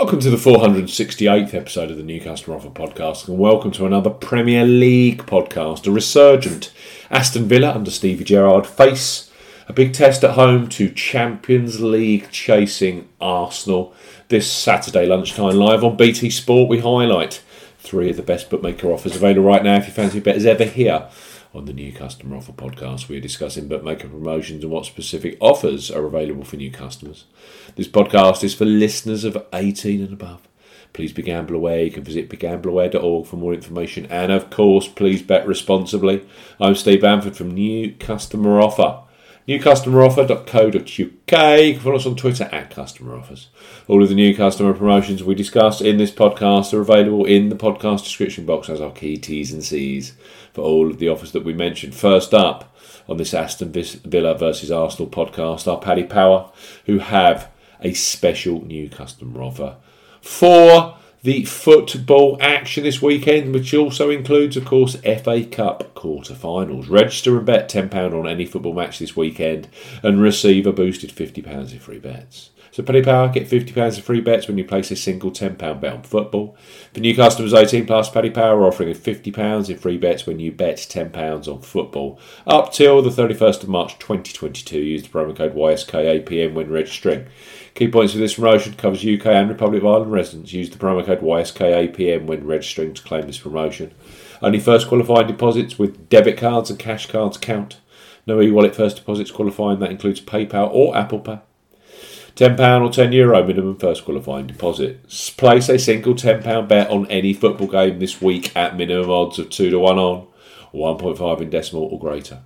Welcome to the 468th episode of the New Customer Offer podcast, and welcome to another Premier League podcast. A resurgent Aston Villa under Stevie Gerrard face a big test at home to Champions League chasing Arsenal. This Saturday lunchtime, live on BT Sport, we highlight three of the best bookmaker offers available right now if you fancy betters ever here on the New Customer Offer podcast. We're discussing bookmaker promotions and what specific offers are available for new customers. This podcast is for listeners of 18 and above. Please be gamble aware. You can visit begambleaware.org for more information. And of course, please bet responsibly. I'm Steve Bamford from New Customer Offer newcustomeroffer.co.uk. You can follow us on Twitter at Customer Offers. All of the new customer promotions we discuss in this podcast are available in the podcast description box as our key T's and C's for all of the offers that we mentioned. First up on this Aston Villa versus Arsenal podcast are Paddy Power, who have a special new customer offer for the football action this weekend, which also includes, of course, FA Cup quarter-finals. Register and bet £10 on any football match this weekend and receive a boosted £50 in free bets. So Paddy Power, get £50 in free bets when you place a single £10 bet on football. For new customers 18 plus, Paddy Power are offering £50 in free bets when you bet £10 on football. Up till the 31st of March 2022, use the promo code YSKAPM when registering. Key points of this promotion covers UK and Republic of Ireland residents. Use the promo code YSKAPM when registering to claim this promotion. Only first qualifying deposits with debit cards and cash cards count. No e-wallet first deposits qualifying. That includes PayPal or Apple Pay. £10 or €10 Euro minimum first qualifying deposit. Place a single £10 bet on any football game this week at minimum odds of 2 to 1 on, 1.5 in decimal or greater.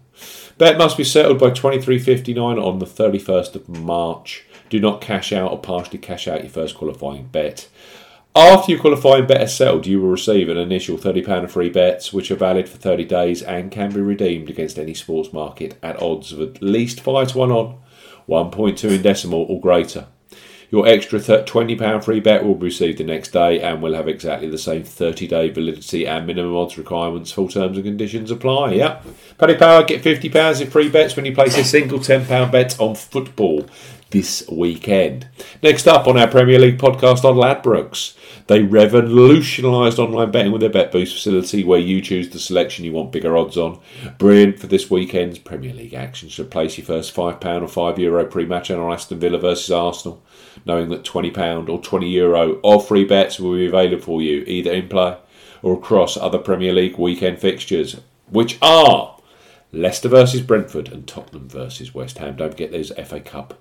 Bet must be settled by 23.59 on the 31st of March. Do not cash out or partially cash out your first qualifying bet. After you qualify and bet is settled, you will receive an initial £30 free bets, which are valid for 30 days and can be redeemed against any sports market at odds of at least 5 to 1 on, 1.2 in decimal or greater. Your extra £20 free bet will be received the next day and will have exactly the same 30 day validity and minimum odds requirements. Full terms and conditions apply. Yep. Paddy Power, get £50 in free bets when you place a single £10 bet on football this weekend. Next up on our Premier League podcast on Ladbrokes. They revolutionised online betting with their Bet Boost facility where you choose the selection you want bigger odds on. Brilliant for this weekend's Premier League action. So place your first £5 or €5 Euro pre match on Aston Villa versus Arsenal, knowing that £20 or €20 Euro of free bets will be available for you either in play or across other Premier League weekend fixtures, which are Leicester versus Brentford and Tottenham versus West Ham. Don't forget those FA Cup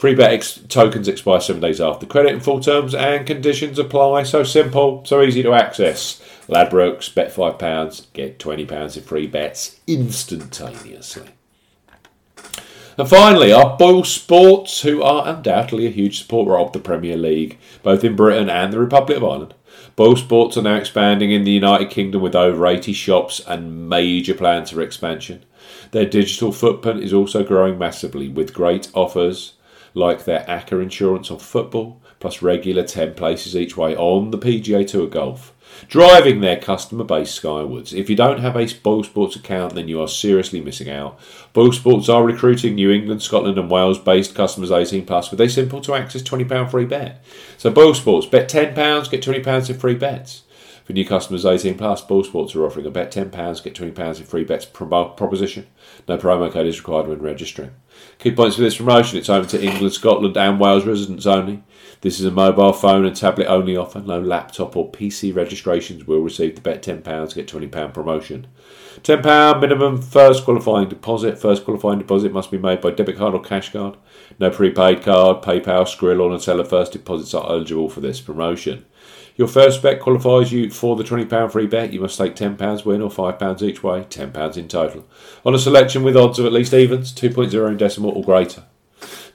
Free bet ex- tokens expire seven days after credit, and full terms and conditions apply. So simple, so easy to access. Ladbrokes, bet £5, get £20 in free bets instantaneously. And finally, our Boyle Sports, who are undoubtedly a huge supporter of the Premier League, both in Britain and the Republic of Ireland. Boyle Sports are now expanding in the United Kingdom with over 80 shops and major plans for expansion. Their digital footprint is also growing massively with great offers like their ACCA insurance on football, plus regular 10 places each way on the PGA Tour Golf, driving their customer base skywards. If you don't have a Boyle Sports account, then you are seriously missing out. Boyle Sports are recruiting New England, Scotland, and Wales based customers 18 plus with a simple to access £20 free bet. So, Boyle Sports, bet £10, get £20 in free bets. For new customers 18 plus, Boyle Sports are offering a bet £10, get £20 in free bets proposition. No promo code is required when registering. Key points for this promotion it's open to England, Scotland, and Wales residents only. This is a mobile phone and tablet only offer. No laptop or PC registrations will receive the bet £10, get £20 promotion. £10 minimum first qualifying deposit. First qualifying deposit must be made by debit card or cash card. No prepaid card, PayPal, Skrill, or Neteller first deposits are eligible for this promotion. Your first bet qualifies you for the £20 free bet. You must stake £10 win or £5 each way, £10 in total. On a selection with odds of at least evens, 2.0 in decimal or greater.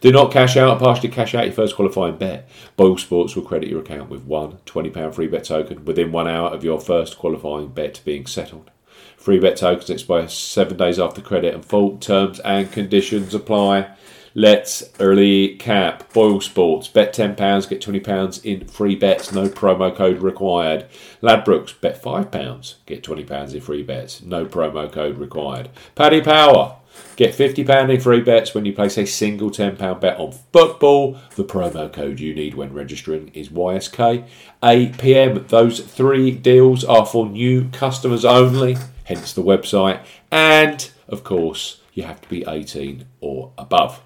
Do not cash out, partially cash out your first qualifying bet. Boyle Sports will credit your account with one £20 free bet token within one hour of your first qualifying bet being settled. Free bet tokens expire seven days after credit and full terms and conditions apply. Let's early cap. Boyle Sports. Bet £10, get £20 in free bets. No promo code required. Ladbrokes. Bet £5, get £20 in free bets. No promo code required. Paddy Power. Get £50 in free bets when you place a single £10 bet on football. The promo code you need when registering is YSK. 8pm. Those three deals are for new customers only, hence the website. And, of course, you have to be 18 or above.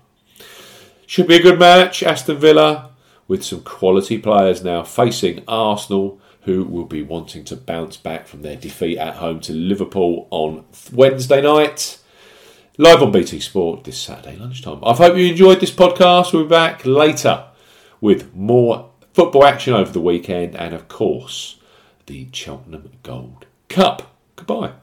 Should be a good match. Aston Villa with some quality players now facing Arsenal, who will be wanting to bounce back from their defeat at home to Liverpool on Wednesday night. Live on BT Sport this Saturday lunchtime. I hope you enjoyed this podcast. We'll be back later with more football action over the weekend and, of course, the Cheltenham Gold Cup. Goodbye.